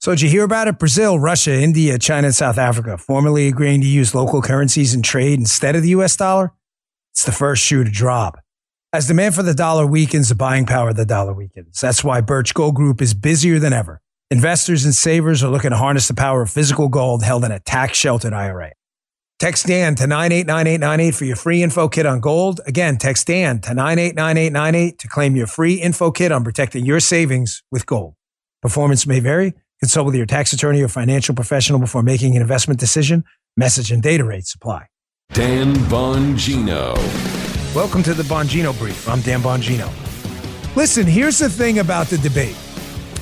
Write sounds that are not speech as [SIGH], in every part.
So did you hear about it? Brazil, Russia, India, China, and South Africa formally agreeing to use local currencies in trade instead of the US dollar? It's the first shoe to drop. As demand for the dollar weakens, the buying power of the dollar weakens. That's why Birch Gold Group is busier than ever. Investors and savers are looking to harness the power of physical gold held in a tax sheltered IRA. Text Dan to 989898 for your free info kit on gold. Again, text Dan to 989898 to claim your free info kit on protecting your savings with gold. Performance may vary. Consult with your tax attorney or financial professional before making an investment decision. Message and data rates apply. Dan Bongino. Welcome to the Bongino Brief. I'm Dan Bongino. Listen, here's the thing about the debate.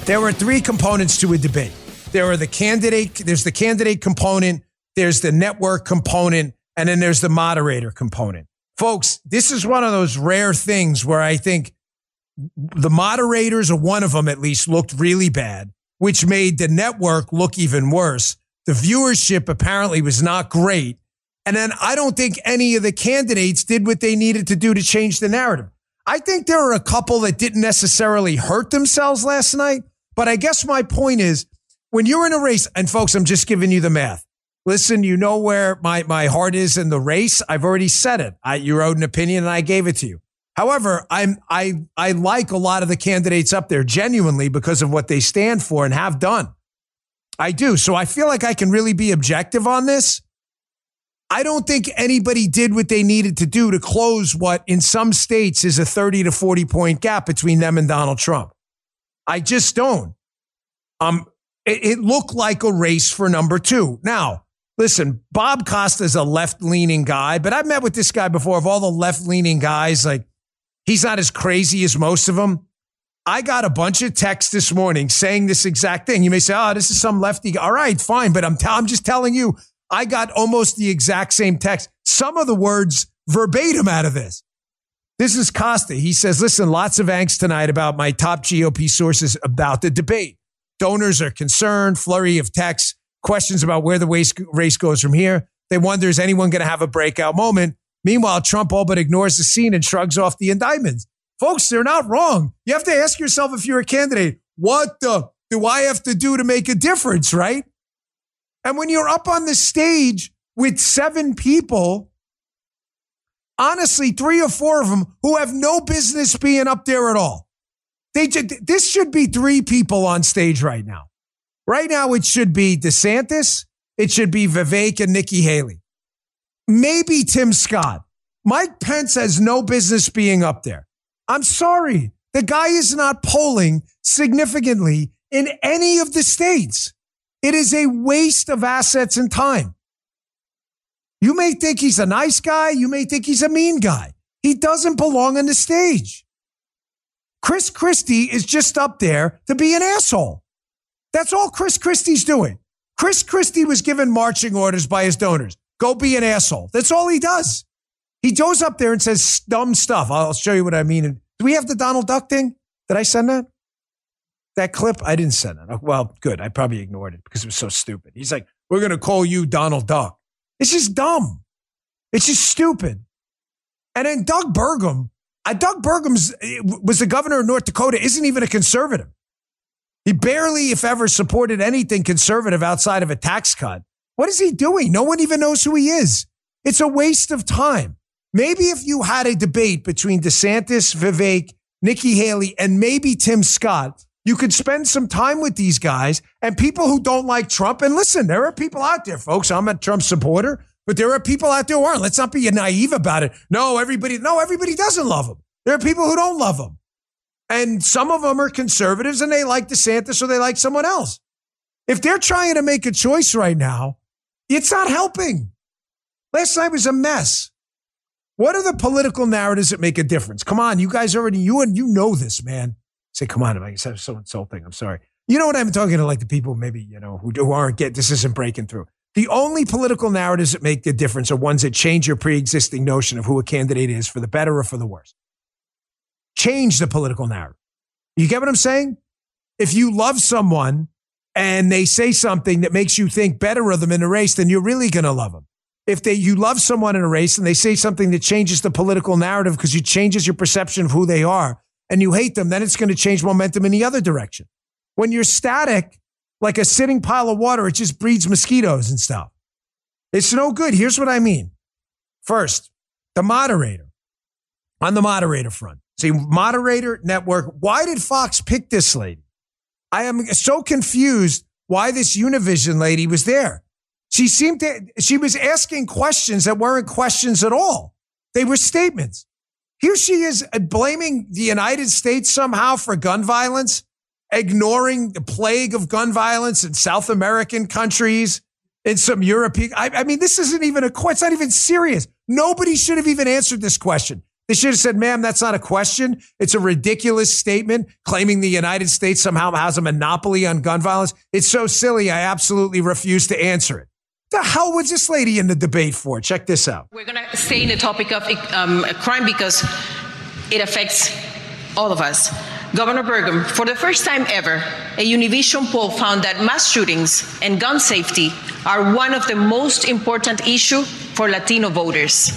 There are three components to a debate. There are the candidate, there's the candidate component, there's the network component, and then there's the moderator component. Folks, this is one of those rare things where I think the moderators, or one of them at least, looked really bad which made the network look even worse. The viewership apparently was not great. And then I don't think any of the candidates did what they needed to do to change the narrative. I think there are a couple that didn't necessarily hurt themselves last night. But I guess my point is when you're in a race, and folks, I'm just giving you the math. Listen, you know where my, my heart is in the race. I've already said it. I, you wrote an opinion and I gave it to you. However, I'm I I like a lot of the candidates up there genuinely because of what they stand for and have done. I do. So I feel like I can really be objective on this. I don't think anybody did what they needed to do to close what in some states is a 30 to 40 point gap between them and Donald Trump. I just don't. Um, it, it looked like a race for number two. Now, listen, Bob Costa is a left leaning guy, but I've met with this guy before. Of all the left leaning guys, like He's not as crazy as most of them. I got a bunch of texts this morning saying this exact thing. You may say, oh, this is some lefty. All right, fine. But I'm, t- I'm just telling you, I got almost the exact same text. Some of the words verbatim out of this. This is Costa. He says, listen, lots of angst tonight about my top GOP sources about the debate. Donors are concerned, flurry of texts, questions about where the race goes from here. They wonder, is anyone going to have a breakout moment? Meanwhile, Trump all but ignores the scene and shrugs off the indictments. Folks, they're not wrong. You have to ask yourself if you're a candidate, what the do I have to do to make a difference, right? And when you're up on the stage with seven people, honestly, three or four of them who have no business being up there at all. They this should be three people on stage right now. Right now, it should be DeSantis, it should be Vivek and Nikki Haley maybe Tim Scott. Mike Pence has no business being up there. I'm sorry. The guy is not polling significantly in any of the states. It is a waste of assets and time. You may think he's a nice guy. You may think he's a mean guy. He doesn't belong on the stage. Chris Christie is just up there to be an asshole. That's all Chris Christie's doing. Chris Christie was given marching orders by his donors. Go be an asshole. That's all he does. He goes up there and says dumb stuff. I'll show you what I mean. Do we have the Donald Duck thing? Did I send that? That clip? I didn't send it. Well, good. I probably ignored it because it was so stupid. He's like, we're going to call you Donald Duck. It's just dumb. It's just stupid. And then Doug Burgum, uh, Doug Burgum was the governor of North Dakota, isn't even a conservative. He barely, if ever, supported anything conservative outside of a tax cut. What is he doing? No one even knows who he is. It's a waste of time. Maybe if you had a debate between DeSantis, Vivek, Nikki Haley, and maybe Tim Scott, you could spend some time with these guys and people who don't like Trump. And listen, there are people out there, folks. I'm a Trump supporter, but there are people out there who aren't. Let's not be naive about it. No, everybody, no, everybody doesn't love him. There are people who don't love him. And some of them are conservatives and they like DeSantis or they like someone else. If they're trying to make a choice right now, it's not helping. Last night was a mess. What are the political narratives that make a difference? Come on, you guys already, you and you know this, man. Say, come on, I said so insulting. I'm sorry. You know what I'm talking to, like the people maybe, you know, who, who aren't get this isn't breaking through. The only political narratives that make the difference are ones that change your pre-existing notion of who a candidate is for the better or for the worse. Change the political narrative. You get what I'm saying? If you love someone and they say something that makes you think better of them in a race, then you're really going to love them. If they, you love someone in a race and they say something that changes the political narrative because it changes your perception of who they are and you hate them, then it's going to change momentum in the other direction. When you're static, like a sitting pile of water. It just breeds mosquitoes and stuff. It's no good. Here's what I mean. First, the moderator on the moderator front. See, moderator network. Why did Fox pick this lady? I am so confused why this Univision lady was there. She seemed to, she was asking questions that weren't questions at all. They were statements. Here she is uh, blaming the United States somehow for gun violence, ignoring the plague of gun violence in South American countries, in some European. I, I mean, this isn't even a. It's not even serious. Nobody should have even answered this question. They should have said, ma'am, that's not a question. It's a ridiculous statement claiming the United States somehow has a monopoly on gun violence. It's so silly. I absolutely refuse to answer it. The hell was this lady in the debate for? Check this out. We're going to stay in the topic of um, crime because it affects all of us. Governor Burgum, for the first time ever, a Univision poll found that mass shootings and gun safety are one of the most important issues for Latino voters.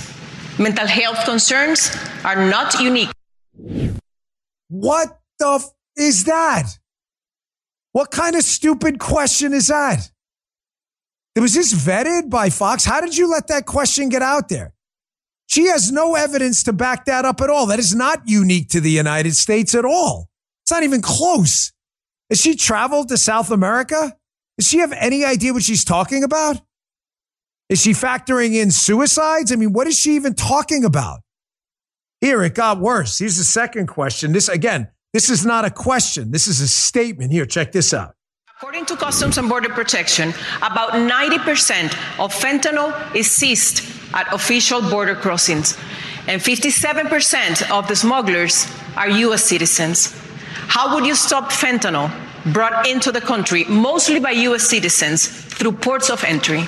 Mental health concerns are not unique. What the f- is that? What kind of stupid question is that? Was this vetted by Fox? How did you let that question get out there? She has no evidence to back that up at all. That is not unique to the United States at all. It's not even close. Has she traveled to South America? Does she have any idea what she's talking about? Is she factoring in suicides? I mean, what is she even talking about? Here, it got worse. Here's the second question. This, again, this is not a question. This is a statement. Here, check this out. According to Customs and Border Protection, about 90% of fentanyl is seized at official border crossings, and 57% of the smugglers are U.S. citizens. How would you stop fentanyl brought into the country, mostly by U.S. citizens, through ports of entry?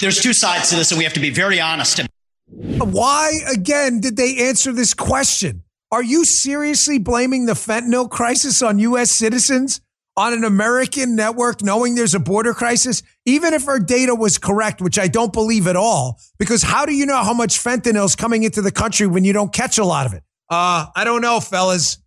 There's two sides to this, and we have to be very honest. Why, again, did they answer this question? Are you seriously blaming the fentanyl crisis on U.S. citizens? On an American network, knowing there's a border crisis, even if our data was correct, which I don't believe at all, because how do you know how much fentanyl is coming into the country when you don't catch a lot of it? Uh, I don't know, fellas.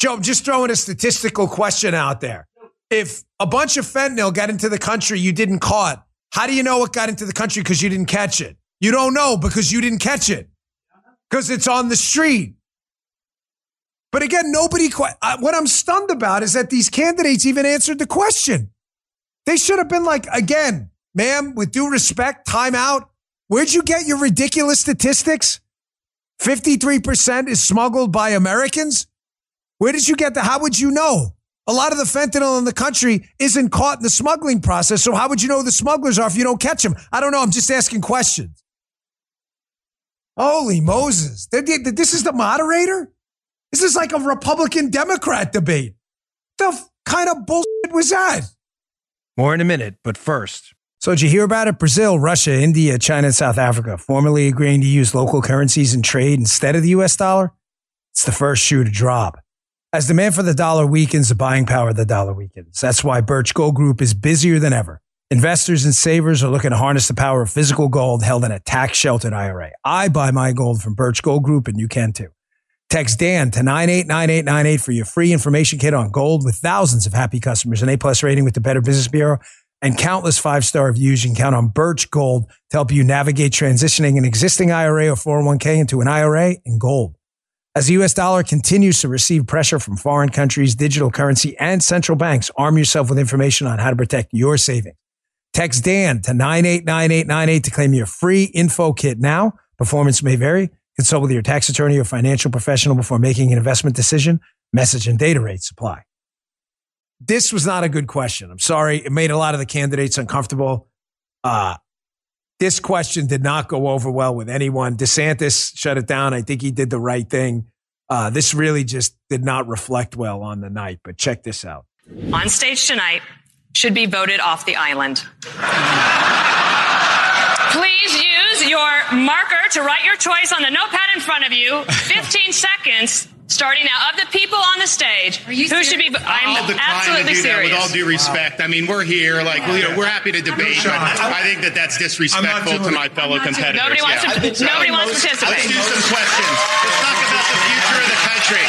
Joe, I'm just throwing a statistical question out there. If a bunch of fentanyl got into the country you didn't caught, how do you know it got into the country because you didn't catch it? You don't know because you didn't catch it because it's on the street. But again, nobody, what I'm stunned about is that these candidates even answered the question. They should have been like, again, ma'am, with due respect, time out. Where'd you get your ridiculous statistics? 53% is smuggled by Americans. Where did you get the, how would you know? A lot of the fentanyl in the country isn't caught in the smuggling process. So how would you know the smugglers are if you don't catch them? I don't know. I'm just asking questions. Holy Moses. This is the moderator? This is like a Republican Democrat debate. The kind of bullshit was that? More in a minute, but first. So, did you hear about it? Brazil, Russia, India, China, and South Africa formally agreeing to use local currencies in trade instead of the US dollar? It's the first shoe to drop. As demand for the dollar weakens, the buying power of the dollar weakens. That's why Birch Gold Group is busier than ever. Investors and savers are looking to harness the power of physical gold held in a tax sheltered IRA. I buy my gold from Birch Gold Group, and you can too. Text Dan to 989898 for your free information kit on gold with thousands of happy customers, an A plus rating with the Better Business Bureau, and countless five star reviews. You can count on Birch Gold to help you navigate transitioning an existing IRA or 401k into an IRA in gold. As the US dollar continues to receive pressure from foreign countries, digital currency, and central banks, arm yourself with information on how to protect your savings. Text Dan to 989898 to claim your free info kit now. Performance may vary. Consult with your tax attorney or financial professional before making an investment decision. Message and data rates apply. This was not a good question. I'm sorry. It made a lot of the candidates uncomfortable. Uh, this question did not go over well with anyone. DeSantis shut it down. I think he did the right thing. Uh, this really just did not reflect well on the night, but check this out. On stage tonight should be voted off the island. Please use your marker to write your choice on the notepad in front of you. [LAUGHS] 15 seconds starting now of the people on the stage who serious? should be i'm absolutely serious with all due respect wow. i mean we're here like you know we're happy to debate but i think that that's disrespectful to my fellow competitors nobody wants yeah. to, nobody wants to participate let's do some questions let's talk about the future of the country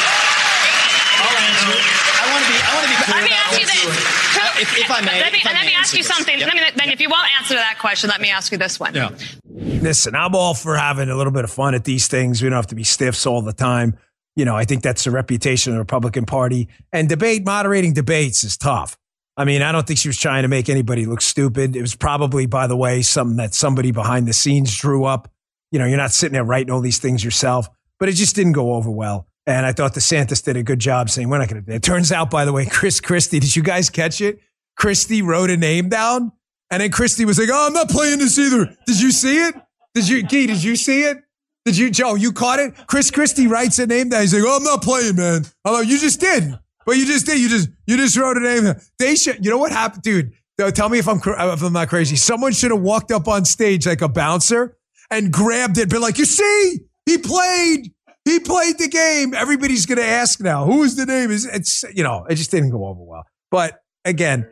i'll answer i want to be I want to be clear Let me about ask you this. this. Uh, if, if I may, let me, let me ask you something. Yep. Let me, then, if you won't answer that question, let me ask you this one. Yeah. Listen, I'm all for having a little bit of fun at these things. We don't have to be stiffs all the time. You know, I think that's the reputation of the Republican Party. And debate, moderating debates is tough. I mean, I don't think she was trying to make anybody look stupid. It was probably, by the way, something that somebody behind the scenes drew up. You know, you're not sitting there writing all these things yourself, but it just didn't go over well. And I thought DeSantis did a good job saying, we're not going to do it. Turns out, by the way, Chris Christie, did you guys catch it? Christie wrote a name down. And then Christie was like, oh, I'm not playing this either. Did you see it? Did you, Key, did you see it? Did you, Joe, you caught it? Chris Christie writes a name that He's like, oh, I'm not playing, man. Like, you just did. But you just did. You just, you just wrote a name. They should, you know what happened, dude? Tell me if I'm, if I'm not crazy. Someone should have walked up on stage like a bouncer and grabbed it, been like, you see, he played. He played the game. Everybody's going to ask now, who is the name? Is It's, you know, it just didn't go over well. But again,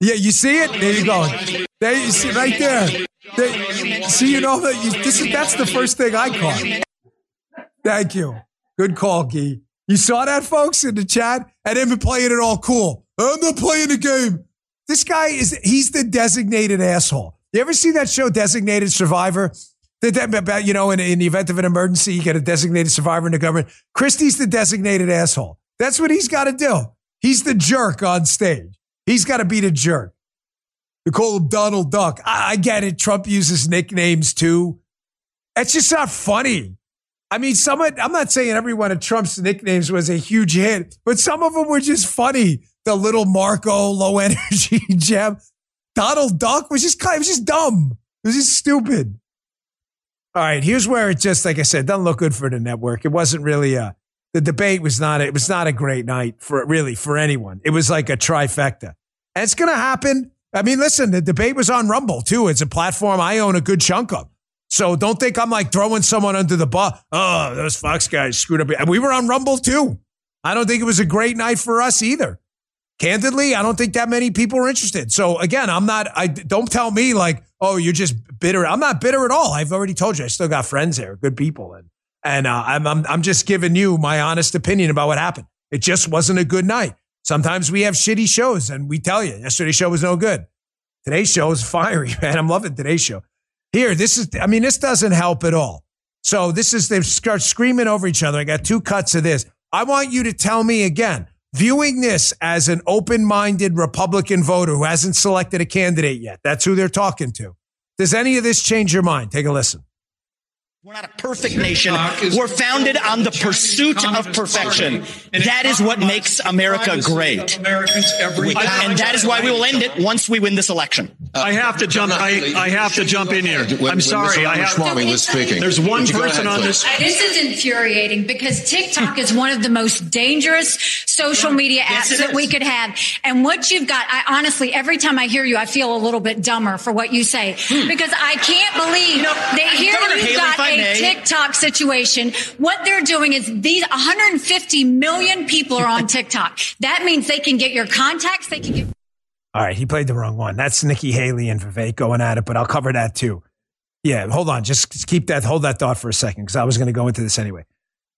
yeah, you see it? There you go. There you see right there. There- see, you know that you, this is that's the first thing I caught. Thank you. Good call, Gee. You saw that, folks, in the chat, and been playing it all cool. I'm not playing the game. This guy is he's the designated asshole. You ever see that show, Designated Survivor? That you know, in, in the event of an emergency, you get a designated survivor in the government. Christie's the designated asshole. That's what he's got to do. He's the jerk on stage. He's got to be the jerk. They call him Donald Duck. I, I get it. Trump uses nicknames too. It's just not funny. I mean, some of, I'm not saying every one of Trump's nicknames was a huge hit, but some of them were just funny. The little Marco low [LAUGHS] energy Jeb. Donald Duck was just kind of, just dumb. It was just stupid. All right, here's where it just, like I said, doesn't look good for the network. It wasn't really a, the debate was not, it was not a great night for really for anyone. It was like a trifecta. And it's going to happen. I mean, listen, the debate was on Rumble too. It's a platform I own a good chunk of. So don't think I'm like throwing someone under the bus. Oh, those Fox guys screwed up. And we were on Rumble too. I don't think it was a great night for us either. Candidly, I don't think that many people are interested. So again, I'm not, I don't tell me like, oh, you're just bitter. I'm not bitter at all. I've already told you, I still got friends there, good people. And, and uh, I'm, I'm, I'm just giving you my honest opinion about what happened. It just wasn't a good night. Sometimes we have shitty shows and we tell you yesterday's show was no good. Today's show is [LAUGHS] fiery, man. I'm loving today's show. Here, this is, I mean, this doesn't help at all. So this is, they start screaming over each other. I got two cuts of this. I want you to tell me again, viewing this as an open minded Republican voter who hasn't selected a candidate yet. That's who they're talking to. Does any of this change your mind? Take a listen. We're not a perfect nation. We're founded on the pursuit of perfection. That is what makes America great. And that is why we will end it once we win this election. Uh, I have to jump. I, I have to jump in here. I'm sorry. I Mr. have. Ramaswamy was speaking. There's one Would you go person on this. Uh, this is infuriating because TikTok is one of the most dangerous social media apps that we could have. And what you've got, I honestly, every time I hear you, I feel a little bit dumber for what you say because I can't believe You know, that here you've got if I a TikTok situation. What they're doing is these 150 million people are on [LAUGHS] TikTok. That means they can get your contacts. They can get All right, he played the wrong one. That's Nikki Haley and Vivek going at it, but I'll cover that too. Yeah, hold on. Just just keep that, hold that thought for a second because I was going to go into this anyway.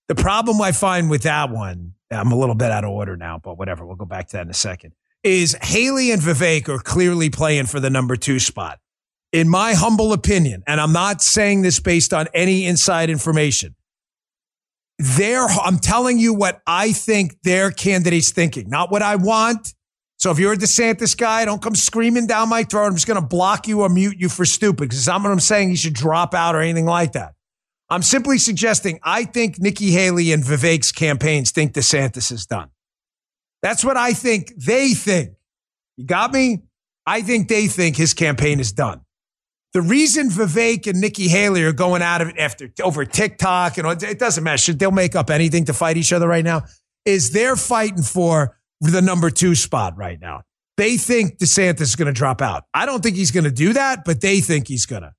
The problem I find with that one, I'm a little bit out of order now, but whatever. We'll go back to that in a second. Is Haley and Vivek are clearly playing for the number two spot. In my humble opinion, and I'm not saying this based on any inside information, I'm telling you what I think their candidate's thinking, not what I want. So if you're a DeSantis guy, don't come screaming down my throat. I'm just going to block you or mute you for stupid because I'm I'm saying. You should drop out or anything like that. I'm simply suggesting I think Nikki Haley and Vivek's campaigns think DeSantis is done. That's what I think they think. You got me? I think they think his campaign is done. The reason Vivek and Nikki Haley are going out of it after over TikTok and it doesn't matter. They'll make up anything to fight each other right now. Is they're fighting for the number two spot right now. They think DeSantis is going to drop out. I don't think he's going to do that, but they think he's going to.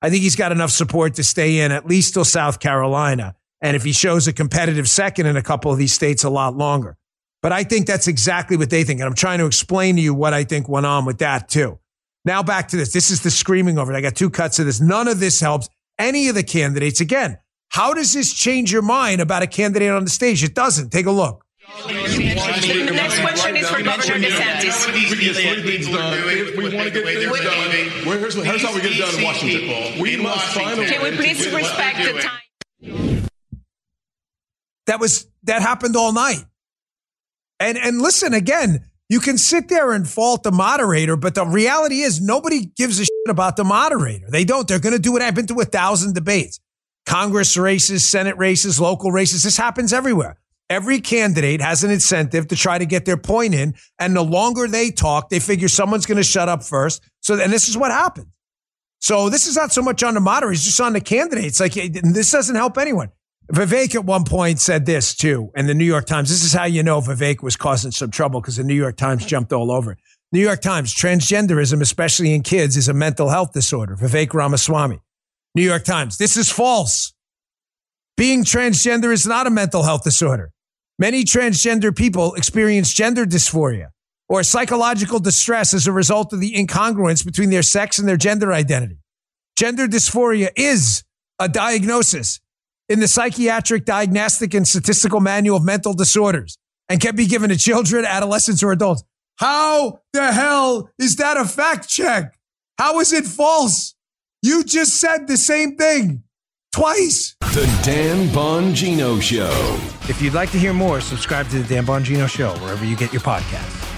I think he's got enough support to stay in at least till South Carolina. And if he shows a competitive second in a couple of these states, a lot longer. But I think that's exactly what they think. And I'm trying to explain to you what I think went on with that too. Now back to this. This is the screaming over it. I got two cuts of this. None of this helps any of the candidates. Again, how does this change your mind about a candidate on the stage? It doesn't. Take a look. The next question is for Governor DeSantis. We can get three things done. If we want to get things done, well, here's, here's how we get it done in Washington. We must find a way Can we please respect the time? That was that happened all night. And and listen again, you can sit there and fault the moderator, but the reality is nobody gives a shit about the moderator. They don't. They're going to do it. I've been to a thousand debates, Congress races, Senate races, local races. This happens everywhere. Every candidate has an incentive to try to get their point in, and the longer they talk, they figure someone's going to shut up first. So, and this is what happened. So this is not so much on the moderators, just on the candidates. Like this doesn't help anyone. Vivek at one point said this too, and the New York Times. This is how you know Vivek was causing some trouble because the New York Times jumped all over. New York Times: Transgenderism, especially in kids, is a mental health disorder. Vivek Ramaswamy. New York Times: This is false. Being transgender is not a mental health disorder. Many transgender people experience gender dysphoria or psychological distress as a result of the incongruence between their sex and their gender identity. Gender dysphoria is a diagnosis in the Psychiatric Diagnostic and Statistical Manual of Mental Disorders and can be given to children, adolescents, or adults. How the hell is that a fact check? How is it false? You just said the same thing twice. The Dan Bongino Show. If you'd like to hear more, subscribe to the Dan Bongino Show wherever you get your podcasts.